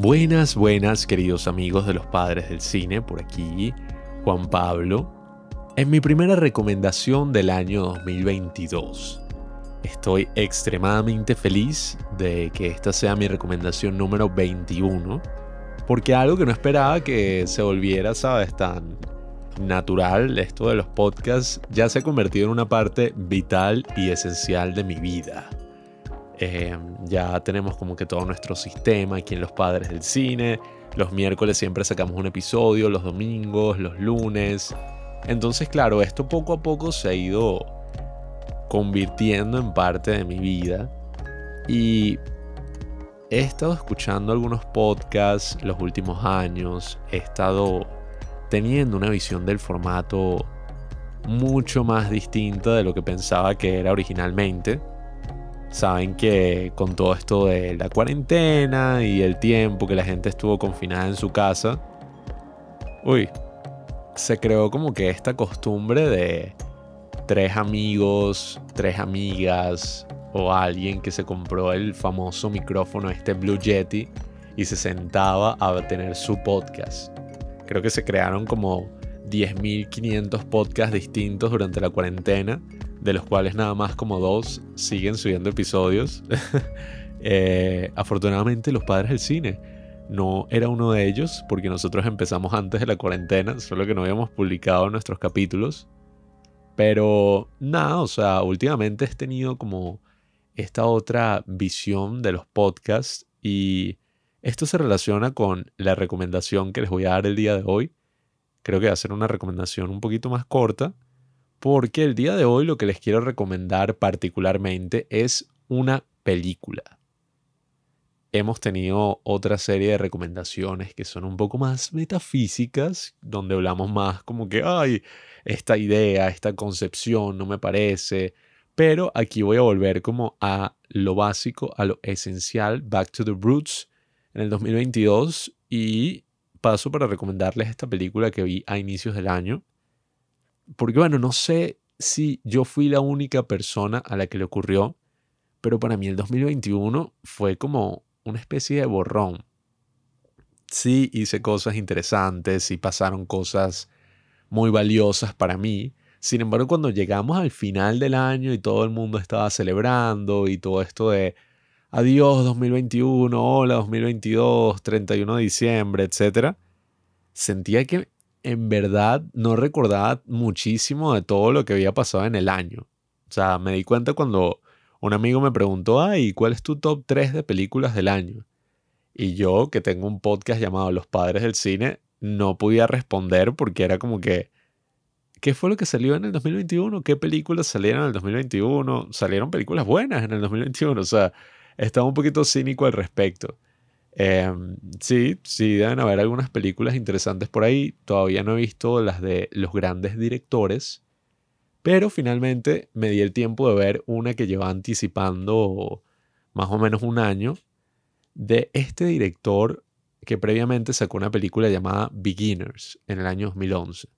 Buenas, buenas, queridos amigos de los padres del cine, por aquí, Juan Pablo. En mi primera recomendación del año 2022. Estoy extremadamente feliz de que esta sea mi recomendación número 21, porque algo que no esperaba que se volviera, sabes, tan natural, esto de los podcasts, ya se ha convertido en una parte vital y esencial de mi vida. Em, ya tenemos como que todo nuestro sistema aquí en Los Padres del Cine. Los miércoles siempre sacamos un episodio, los domingos, los lunes. Entonces, claro, esto poco a poco se ha ido convirtiendo en parte de mi vida. Y he estado escuchando algunos podcasts los últimos años. He estado teniendo una visión del formato mucho más distinta de lo que pensaba que era originalmente. Saben que con todo esto de la cuarentena y el tiempo que la gente estuvo confinada en su casa, uy, se creó como que esta costumbre de tres amigos, tres amigas o alguien que se compró el famoso micrófono, este Blue Yeti, y se sentaba a tener su podcast. Creo que se crearon como 10.500 podcasts distintos durante la cuarentena de los cuales nada más como dos siguen subiendo episodios. Eh, afortunadamente los padres del cine no era uno de ellos porque nosotros empezamos antes de la cuarentena, solo que no habíamos publicado nuestros capítulos. Pero nada, o sea, últimamente he tenido como esta otra visión de los podcasts y esto se relaciona con la recomendación que les voy a dar el día de hoy. Creo que va a ser una recomendación un poquito más corta porque el día de hoy lo que les quiero recomendar particularmente es una película. Hemos tenido otra serie de recomendaciones que son un poco más metafísicas, donde hablamos más como que, ay, esta idea, esta concepción no me parece, pero aquí voy a volver como a lo básico, a lo esencial, Back to the Roots en el 2022 y paso para recomendarles esta película que vi a inicios del año porque bueno, no sé si yo fui la única persona a la que le ocurrió, pero para mí el 2021 fue como una especie de borrón. Sí, hice cosas interesantes y pasaron cosas muy valiosas para mí. Sin embargo, cuando llegamos al final del año y todo el mundo estaba celebrando y todo esto de adiós 2021, hola 2022, 31 de diciembre, etc., sentía que en verdad no recordaba muchísimo de todo lo que había pasado en el año. O sea, me di cuenta cuando un amigo me preguntó, ay, ¿cuál es tu top 3 de películas del año? Y yo, que tengo un podcast llamado Los Padres del Cine, no podía responder porque era como que, ¿qué fue lo que salió en el 2021? ¿Qué películas salieron en el 2021? Salieron películas buenas en el 2021. O sea, estaba un poquito cínico al respecto. Em, sí, sí, deben haber algunas películas interesantes por ahí. Todavía no he visto las de los grandes directores. Pero finalmente me di el tiempo de ver una que lleva anticipando más o menos un año de este director que previamente sacó una película llamada Beginners en el año 2011.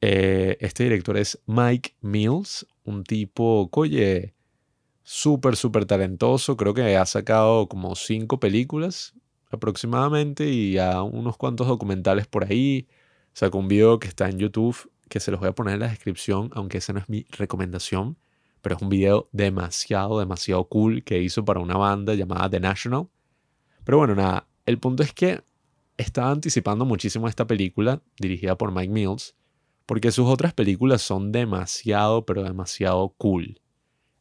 Eh, este director es Mike Mills, un tipo, oye, súper, súper talentoso. Creo que ha sacado como cinco películas aproximadamente y a unos cuantos documentales por ahí. Sacó un video que está en YouTube que se los voy a poner en la descripción, aunque esa no es mi recomendación, pero es un video demasiado, demasiado cool que hizo para una banda llamada The National. Pero bueno, nada, el punto es que estaba anticipando muchísimo esta película dirigida por Mike Mills, porque sus otras películas son demasiado, pero demasiado cool.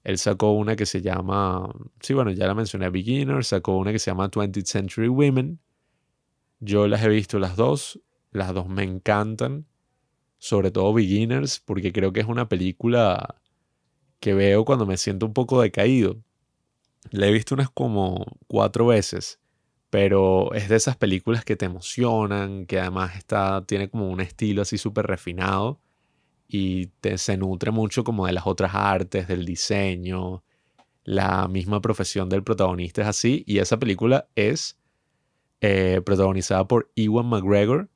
Él sacó una que se llama, sí, bueno, ya la mencioné, Beginner, sacó una que se llama 20th Century Women. Yo las he visto las dos, las dos me encantan, sobre todo Beginners, porque creo que es una película que veo cuando me siento un poco decaído. La he visto unas como cuatro veces, pero es de esas películas que te emocionan, que además está, tiene como un estilo así súper refinado y te, se nutre mucho como de las otras artes, del diseño, la misma profesión del protagonista es así y esa película es eh, protagonizada por Ewan McGregor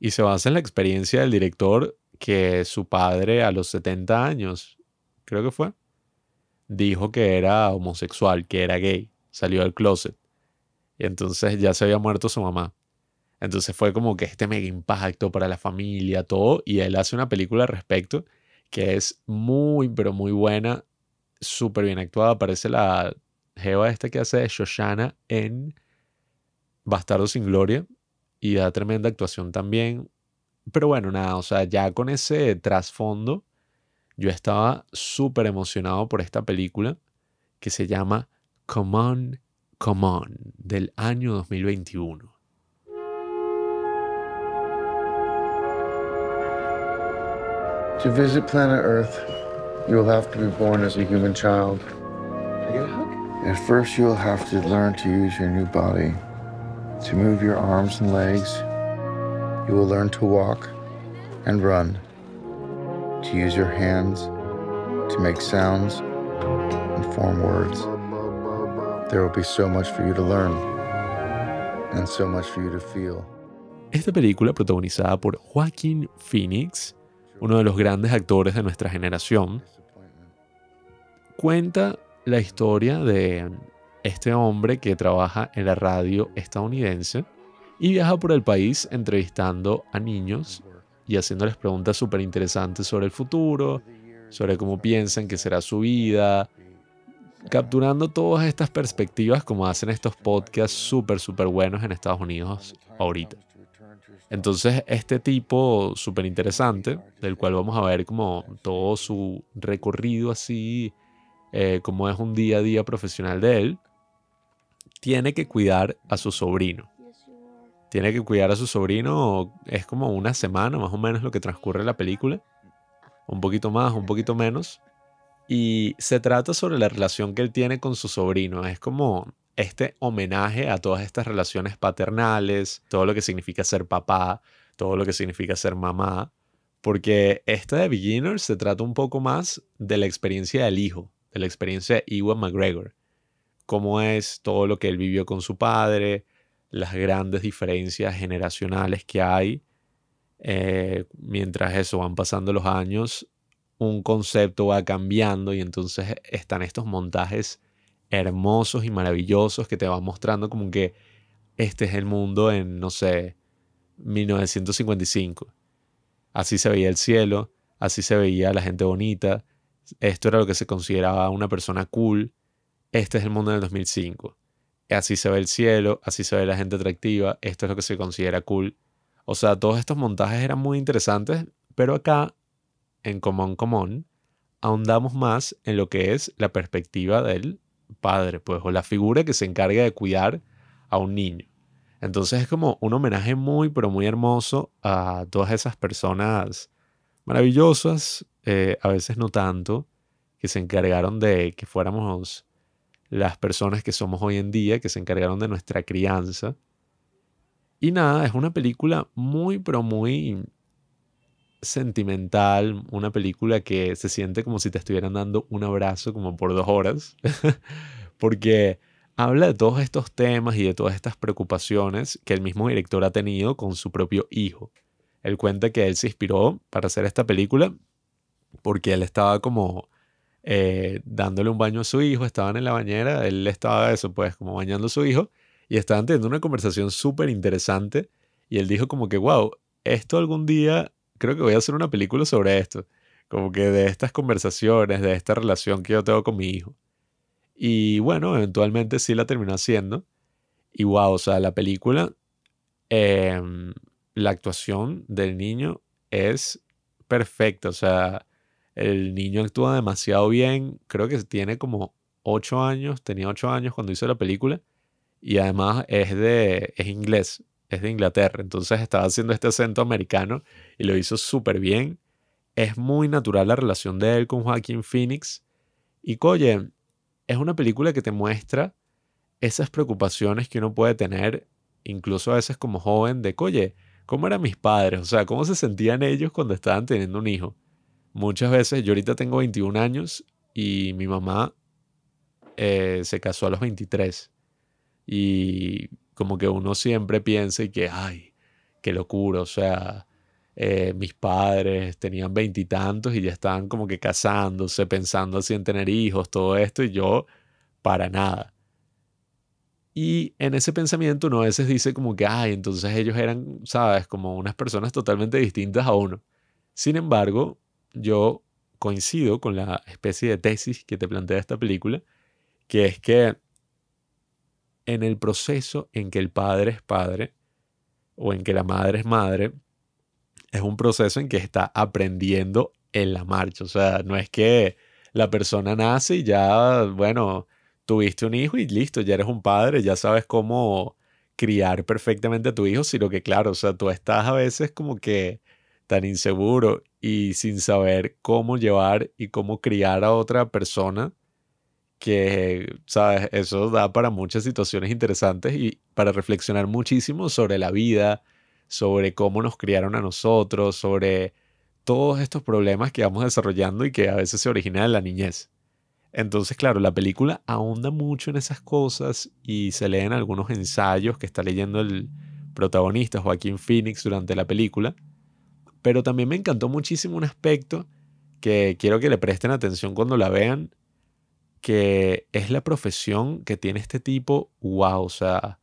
y se basa en la experiencia del director que su padre a los 70 años, creo que fue, dijo que era homosexual, que era gay, salió del closet. Y entonces ya se había muerto su mamá. Entonces fue como que este mega impacto para la familia, todo. Y él hace una película al respecto que es muy, pero muy buena. Súper bien actuada. Parece la Jeva esta que hace Shoshana en Bastardo sin Gloria. Y da tremenda actuación también. Pero bueno, nada, o sea, ya con ese trasfondo, yo estaba súper emocionado por esta película que se llama Come On, Come On, del año 2021. To visit planet Earth, you will have to be born as a human child. At first, you will have to learn to use your new body, to move your arms and legs. You will learn to walk and run, to use your hands, to make sounds and form words. There will be so much for you to learn and so much for you to feel. Esta película, protagonizada por Joaquin Phoenix, uno de los grandes actores de nuestra generación, cuenta la historia de este hombre que trabaja en la radio estadounidense y viaja por el país entrevistando a niños y haciéndoles preguntas súper interesantes sobre el futuro, sobre cómo piensan que será su vida, capturando todas estas perspectivas como hacen estos podcasts súper, súper buenos en Estados Unidos ahorita. Entonces, este tipo súper interesante, del cual vamos a ver como todo su recorrido así, eh, como es un día a día profesional de él, tiene que cuidar a su sobrino. Tiene que cuidar a su sobrino, es como una semana más o menos lo que transcurre la película. Un poquito más, un poquito menos. Y se trata sobre la relación que él tiene con su sobrino. Es como este homenaje a todas estas relaciones paternales, todo lo que significa ser papá, todo lo que significa ser mamá, porque esta de Beginners se trata un poco más de la experiencia del hijo, de la experiencia de Ewan McGregor, cómo es todo lo que él vivió con su padre, las grandes diferencias generacionales que hay, eh, mientras eso van pasando los años, un concepto va cambiando y entonces están estos montajes hermosos y maravillosos que te van mostrando como que este es el mundo en, no sé, 1955. Así se veía el cielo, así se veía la gente bonita, esto era lo que se consideraba una persona cool, este es el mundo en el 2005. Así se ve el cielo, así se ve la gente atractiva, esto es lo que se considera cool. O sea, todos estos montajes eran muy interesantes, pero acá, en Común Común, ahondamos más en lo que es la perspectiva del padre, pues, o la figura que se encarga de cuidar a un niño. Entonces es como un homenaje muy, pero muy hermoso a todas esas personas maravillosas, eh, a veces no tanto, que se encargaron de que fuéramos las personas que somos hoy en día, que se encargaron de nuestra crianza. Y nada, es una película muy, pero muy sentimental, una película que se siente como si te estuvieran dando un abrazo como por dos horas, porque habla de todos estos temas y de todas estas preocupaciones que el mismo director ha tenido con su propio hijo. Él cuenta que él se inspiró para hacer esta película porque él estaba como eh, dándole un baño a su hijo, estaban en la bañera, él estaba eso, pues como bañando a su hijo y estaban teniendo una conversación súper interesante y él dijo como que, wow, esto algún día creo que voy a hacer una película sobre esto, como que de estas conversaciones, de esta relación que yo tengo con mi hijo. Y bueno, eventualmente sí la terminó haciendo. Y wow, o sea, la película, em, la actuación del niño es perfecta. O sea, el niño actúa demasiado bien. Creo que tiene como ocho años, tenía ocho años cuando hizo la película. Y además es de, es inglés es de Inglaterra, entonces estaba haciendo este acento americano y lo hizo súper bien. Es muy natural la relación de él con Joaquín Phoenix. Y oye, es una película que te muestra esas preocupaciones que uno puede tener, incluso a veces como joven, de, oye, ¿cómo eran mis padres? O sea, ¿cómo se sentían ellos cuando estaban teniendo un hijo? Muchas veces, yo ahorita tengo 21 años y mi mamá eh, se casó a los 23. Y como que uno siempre piensa y que, ay, qué locura, o sea, eh, mis padres tenían veintitantos y, ya estaban como que casándose, pensando así en tener hijos, todo esto, y yo para nada. Y en ese pensamiento uno a veces dice como que, ay, entonces ellos eran, sabes, como unas personas totalmente distintas a uno. Sin embargo, yo coincido con la especie de tesis que te plantea esta película, que es que en el proceso en que el padre es padre o en que la madre es madre, es un proceso en que está aprendiendo en la marcha. O sea, no es que la persona nace y ya, bueno, tuviste un hijo y listo, ya eres un padre, ya sabes cómo criar perfectamente a tu hijo, sino que claro, o sea, tú estás a veces como que tan inseguro y sin saber cómo llevar y cómo criar a otra persona que, sabes, eso da para muchas situaciones interesantes y para reflexionar muchísimo sobre la vida, sobre cómo nos criaron a nosotros, sobre todos estos problemas que vamos desarrollando y que a veces se originan en la niñez. Entonces, claro, la película ahonda mucho en esas cosas y se leen algunos ensayos que está leyendo el protagonista Joaquín Phoenix durante la película. Pero también me encantó muchísimo un aspecto que quiero que le presten atención cuando la vean, que es la profesión que tiene este tipo. Wow, o sea,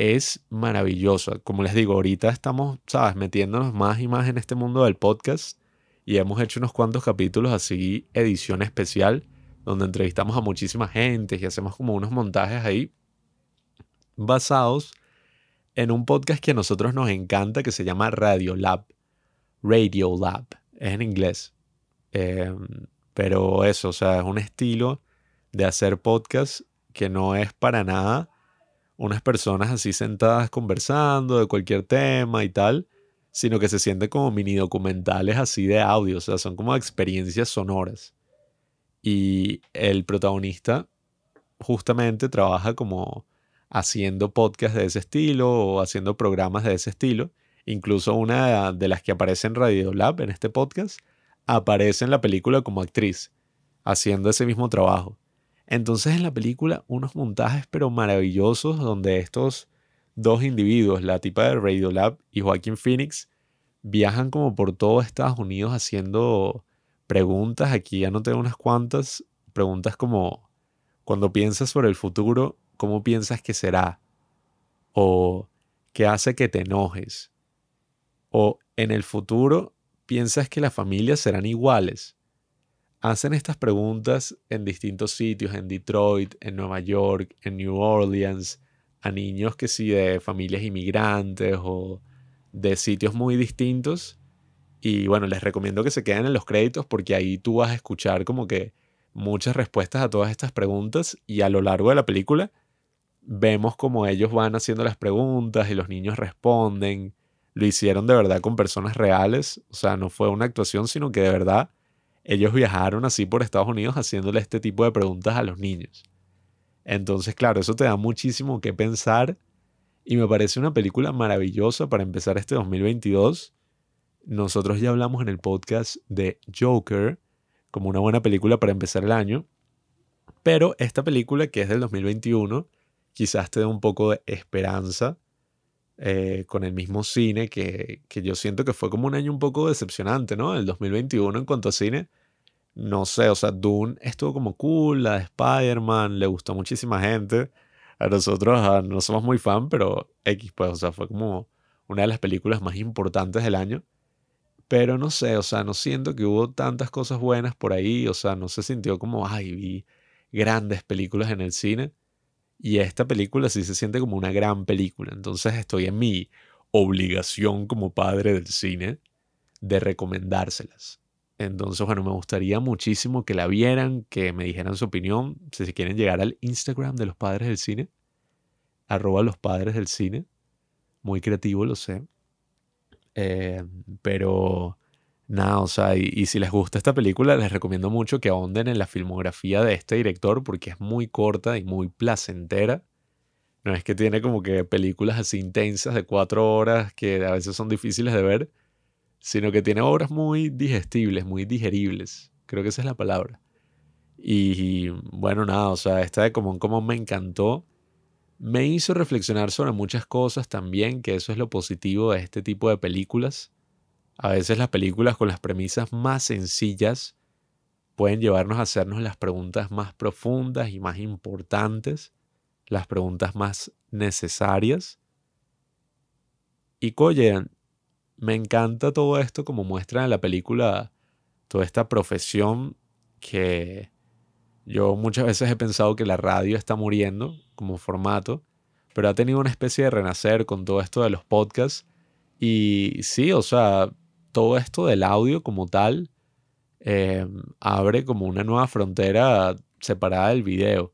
es maravilloso. Como les digo, ahorita estamos, sabes, metiéndonos más y más en este mundo del podcast y hemos hecho unos cuantos capítulos así, edición especial donde entrevistamos a muchísima gente y hacemos como unos montajes ahí basados en un podcast que a nosotros nos encanta que se llama Radio Lab. Radio Lab, es en inglés. Em, pero eso, o sea, es un estilo de hacer podcast que no es para nada unas personas así sentadas conversando de cualquier tema y tal, sino que se siente como mini documentales así de audio, o sea, son como experiencias sonoras. Y el protagonista justamente trabaja como haciendo podcasts de ese estilo o haciendo programas de ese estilo. Incluso una de las que aparece en Radio Lab en este podcast aparece en la película como actriz, haciendo ese mismo trabajo. Entonces en la película unos montajes pero maravillosos donde estos dos individuos, la tipa de Radio Lab y Joaquín Phoenix, viajan como por todo Estados Unidos haciendo preguntas, aquí ya no tengo unas cuantas, preguntas como, cuando piensas sobre el futuro, ¿cómo piensas que será? O, ¿qué hace que te enojes? O, en el futuro, ¿piensas que las familias serán iguales? Hacen estas preguntas en distintos sitios, en Detroit, en Nueva York, en New Orleans, a niños que sí de familias inmigrantes o de sitios muy distintos y bueno, les recomiendo que se queden en los créditos porque ahí tú vas a escuchar como que muchas respuestas a todas estas preguntas y a lo largo de la película vemos como ellos van haciendo las preguntas y los niños responden. Lo hicieron de verdad con personas reales, o sea, no fue una actuación, sino que de verdad ellos viajaron así por Estados Unidos haciéndole este tipo de preguntas a los niños. Entonces, claro, eso te da muchísimo que pensar y me parece una película maravillosa para empezar este 2022 nosotros ya hablamos en el podcast de Joker como una buena película para empezar el año, pero esta película que es del 2021 quizás te dé un poco de esperanza eh, con el mismo cine que, que yo siento que fue como un año un poco decepcionante, ¿no? El 2021 en cuanto a cine. No sé, o sea, Dune estuvo como cool, la de Spider-Man, le gustó muchísima gente. A nosotros no somos muy fan, pero X, pues, o sea, fue como una de las películas más importantes del año. Pero no sé, o sea, no siento que hubo tantas cosas buenas por ahí, o sea, no se sintió como, ay, vi grandes películas en el cine. Y esta película sí se siente como una gran película. Entonces estoy en mi obligación como padre del cine de recomendárselas. Entonces, bueno, me gustaría muchísimo que la vieran, que me dijeran su opinión. Si se quieren llegar al Instagram de los padres del cine, arroba los padres del cine. Muy creativo, lo sé. Eh, pero nada, o sea, y, si les gusta esta película, les recomiendo mucho que ahonden en la filmografía de este director porque es muy corta y muy placentera. No es que tiene como que películas así intensas de cuatro horas que a veces son difíciles de ver, sino que tiene obras muy digestibles, muy digeribles. Creo que esa es la palabra. Y, bueno, nada, o sea, esta de Común Común me encantó me hizo reflexionar sobre muchas cosas también, que eso es lo positivo de este tipo de películas. A veces las películas con las premisas más sencillas pueden llevarnos a hacernos las preguntas más profundas y más importantes, las preguntas más necesarias. Y oye, me encanta todo esto como muestra en la película, toda esta profesión que yo muchas veces he pensado que la radio está muriendo como formato, pero ha tenido una especie de renacer con todo esto de los podcasts. Y sí, o sea, todo esto del audio como tal eh, abre como una nueva frontera separada del video.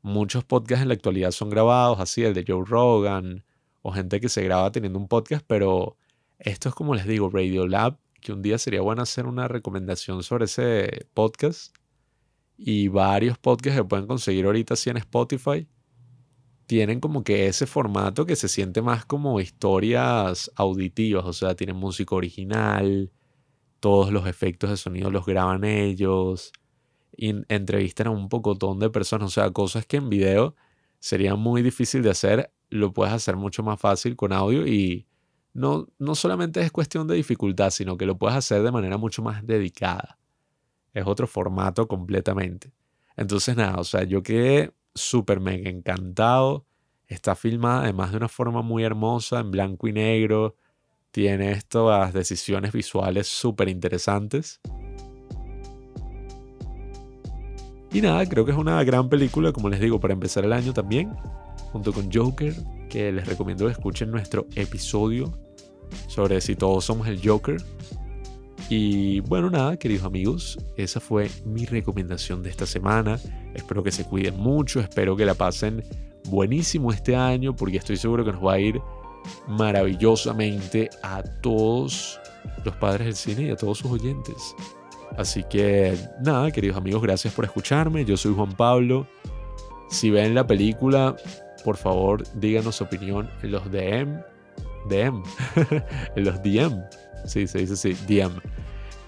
Muchos podcasts en la actualidad son grabados, así el de Joe Rogan o gente que se graba teniendo un podcast, pero esto es como les digo, Radio Lab, que un día sería bueno hacer una recomendación sobre ese podcast. Y varios podcasts que pueden conseguir ahorita así en Spotify. Tienen como que ese formato que se siente más como historias auditivas, o sea, tienen música original, todos los efectos de sonido los graban ellos, y entrevistan a un pocotón de personas, o sea, cosas que en video sería muy difícil de hacer, lo puedes hacer mucho más fácil con audio y no, no solamente es cuestión de dificultad, sino que lo puedes hacer de manera mucho más dedicada. Es otro formato completamente. Entonces, nada, o sea, yo quedé súper mega encantado. Está filmada además de una forma muy hermosa, en blanco y negro. Tiene estas decisiones visuales súper interesantes. Y nada, creo que es una gran película, como les digo, para empezar el año también, junto con Joker, que les recomiendo que escuchen nuestro episodio sobre si todos somos el Joker. Y bueno, nada, queridos amigos, esa fue mi recomendación de esta semana. Espero que se cuiden mucho, espero que la pasen buenísimo este año, porque estoy seguro que nos va a ir maravillosamente a todos los padres del cine y a todos sus oyentes. Así que nada, queridos amigos, gracias por escucharme. Yo soy Juan Pablo. Si ven la película, por favor, díganos su opinión en los DM. DM. los DM. Sí, se dice así, DM.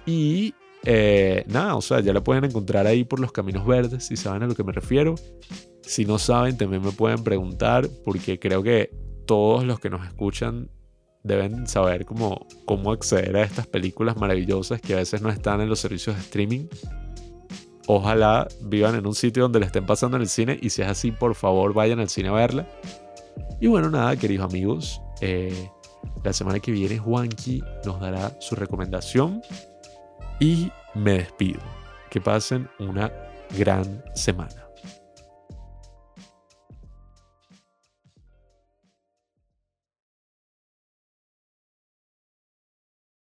Y eh, nada, o sea, ya la pueden encontrar ahí por los caminos verdes, si saben a lo que me refiero. Si no saben, también me pueden preguntar, porque creo que todos los que nos escuchan deben saber cómo, cómo acceder a estas películas maravillosas que a veces no están en los servicios de streaming. Ojalá vivan en un sitio donde la estén pasando en el cine y si es así, por favor vayan al cine a verla. Y bueno, nada, queridos amigos, eh, la semana que viene Juanqui nos dará su recomendación y me despido. Que pasen una gran semana.